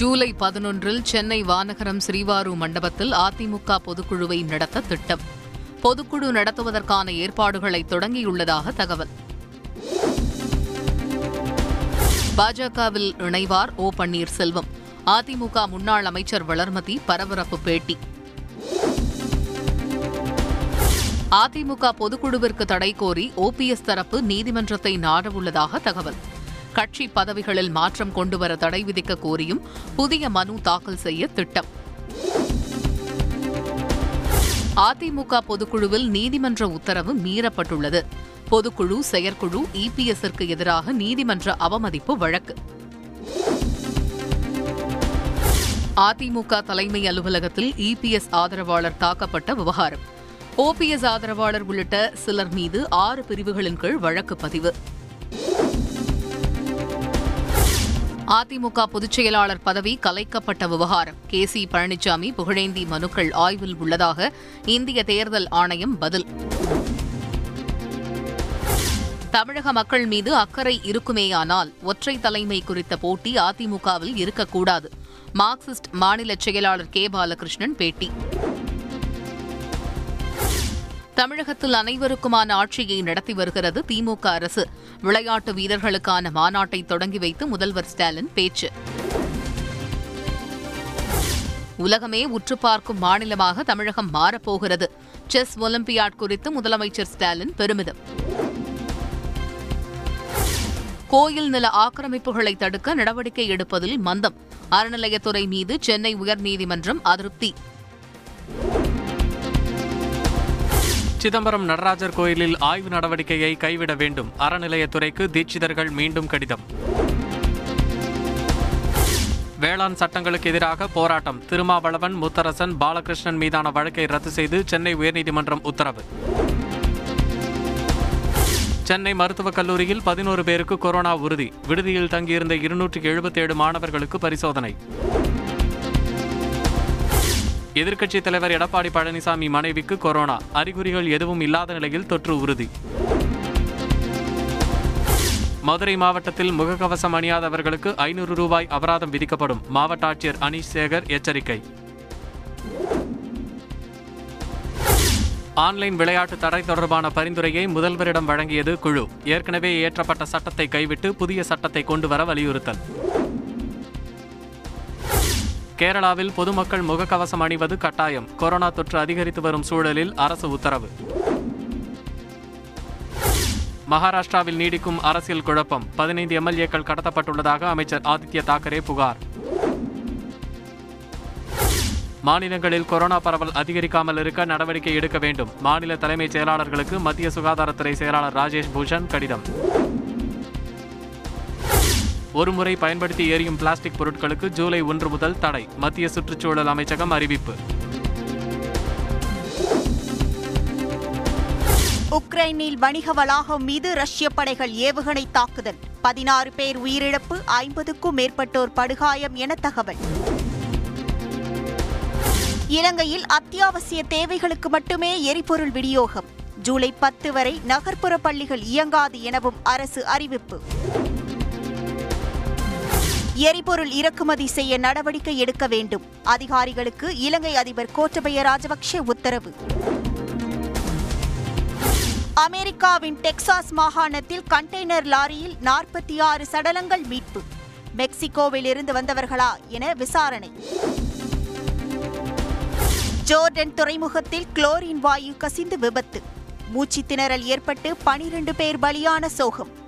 ஜூலை பதினொன்றில் சென்னை வானகரம் ஸ்ரீவாரு மண்டபத்தில் அதிமுக பொதுக்குழுவை நடத்த திட்டம். பொதுக்குழு நடத்துவதற்கான ஏற்பாடுகளை தொடங்கியுள்ளதாக தகவல். பாஜகவில் இணைவார் ஓ பன்னீர்செல்வம். அதிமுக முன்னாள் அமைச்சர் வளர்மதி பரபரப்பு பேட்டி. அதிமுக பொதுக்குழுவிற்கு தடை கோரி ஓபிஎஸ் தரப்பு நீதிமன்றத்தை நாடவுள்ளதாக தகவல். கட்சி பதவிகளில் மாற்றம் கொண்டுவர தடை விதிக்க கோரியும் புதிய மனு தாக்கல் செய்ய திட்டம். அதிமுக பொதுக்குழுவில் நீதிமன்ற உத்தரவு மீறப்பட்டுள்ளது. பொதுக்குழு செயற்குழு இபிஎஸ்ற்கு எதிராக நீதிமன்ற அவமதிப்பு வழக்கு. அதிமுக தலைமை அலுவலகத்தில் இபிஎஸ் ஆதரவாளர் தாக்கப்பட்ட விவகாரம். ஓபிஎஸ் ஆதரவாளர் உள்ளிட்ட சிலர் மீது ஆறு பிரிவுகளின் கீழ் வழக்கு பதிவு. அதிமுக பொதுச் செயலாளர் பதவி கலைக்கப்பட்ட விவகாரம். கே சி பழனிசாமி புகழேந்தி மனுக்கள் ஆய்வில் உள்ளதாக இந்திய தேர்தல் ஆணையம் பதில். தமிழக மக்கள் மீது அக்கறை இருக்குமேயானால் ஒற்றை தலைமை குறித்த போட்டி அதிமுகவில் இருக்கக்கூடாது. மார்க்சிஸ்ட் மாநில செயலாளர் கே பாலகிருஷ்ணன் பேட்டி. தமிழகத்தில் அனைவருக்குமான ஆட்சியை நடத்தி வருகிறது திமுக அரசு. விளையாட்டு வீரர்களுக்கான மாநாட்டை தொடங்கி வைத்து முதல்வர் ஸ்டாலின் பேச்சு. உலகமே உற்று பார்க்கும் மாநிலமாக தமிழகம் மாறப்போகிறது. செஸ் ஒலிம்பியாட் குறித்து முதலமைச்சர் ஸ்டாலின் பெருமிதம். கோயில் நில ஆக்கிரமிப்புகளை தடுக்க நடவடிக்கை எடுப்பதில் மந்தம். அறநிலையத்துறை மீது சென்னை உயர்நீதிமன்றம் அதிருப்தி. சிதம்பரம் நடராஜர் கோயிலில் ஆய்வு நடவடிக்கையை கைவிட வேண்டும். அறநிலையத்துறைக்கு தீட்சிதர்கள் மீண்டும் கடிதம். வேளாண் சட்டங்களுக்கு எதிராக போராட்டம். திருமாவளவன் முத்தரசன் பாலகிருஷ்ணன் மீதான வழக்கை ரத்து செய்து சென்னை உயர்நீதிமன்றம் உத்தரவு. சென்னை மருத்துவக் கல்லூரியில் பதினோரு பேருக்கு கொரோனா உறுதி. விடுதியில் தங்கியிருந்த இருநூற்றி எழுபத்தேழு மாணவர்களுக்கு பரிசோதனை. எதிர்க்கட்சித் தலைவர் எடப்பாடி பழனிசாமி மனைவிக்கு கொரோனா. அறிகுறிகள் எதுவும் இல்லாத நிலையில் தொற்று உறுதி. மதுரை மாவட்டத்தில் முகக்கவசம் அணியாதவர்களுக்கு ஐநூறு ரூபாய் அபராதம் விதிக்கப்படும். மாவட்ட ஆட்சியர் அனீஷ் சேகர் எச்சரிக்கை. ஆன்லைன் விளையாட்டு தடை தொடர்பான பரிந்துரையை முதல்வரிடம் வழங்கியது குழு. ஏற்கனவே இயற்றப்பட்ட சட்டத்தை கைவிட்டு புதிய சட்டத்தை கொண்டு வர வலியுறுத்தல். கேரளாவில் பொதுமக்கள் முகக்கவசம் அணிவது கட்டாயம். கொரோனா தொற்று அதிகரித்து வரும் சூழலில் அரசு உத்தரவு. மகாராஷ்டிராவில் நீடிக்கும் அரசியல் குழப்பம். பதினைந்து எம்எல்ஏக்கள் கடத்தப்பட்டுள்ளதாக அமைச்சர் ஆதித்ய தாக்கரே புகார். மாநிலங்களில் கொரோனா பரவல் அதிகரிக்காமல் இருக்க நடவடிக்கை எடுக்க வேண்டும். மாநில தலைமைச் செயலாளர்களுக்கு மத்திய சுகாதாரத்துறை செயலாளர் ராஜேஷ் பூஷன் கடிதம். ஒருமுறை பயன்படுத்தி எரியும் பிளாஸ்டிக் பொருட்களுக்கு ஜூலை ஒன்று முதல் தடை மத்திய சுற்றுச்சூழல் அமைச்சகம் அறிவிப்பு. உக்ரைனில் வணிக வளாகம் மீது ரஷ்ய படைகள் ஏவுகணை தாக்குதல். பதினாறு பேர் உயிரிழப்பு ஐம்பதுக்கும் மேற்பட்டோர் படுகாயம் என தகவல். இலங்கையில் அத்தியாவசிய தேவைகளுக்கு மட்டுமே எரிபொருள் விநியோகம். ஜூலை பத்து வரை நகர்ப்புற பள்ளிகள் இயங்காது எனவும் அரசு அறிவிப்பு. எரிபொருள் இறக்குமதி செய்ய நடவடிக்கை எடுக்க வேண்டும். அதிகாரிகளுக்கு இலங்கை அதிபர் கோட்டபய ராஜபக்ஷ உத்தரவு. அமெரிக்காவின் டெக்சாஸ் மாகாணத்தில் கண்டெய்னர் லாரியில் நாற்பத்தி ஆறு சடலங்கள் மீட்பு. மெக்சிகோவில் இருந்து வந்தவர்களா என விசாரணை. ஜோர்டன் துறைமுகத்தில் குளோரின் வாயு கசிந்து விபத்து. மூச்சு திணறல் ஏற்பட்டு பனிரெண்டு பேர் பலியான சோகம்.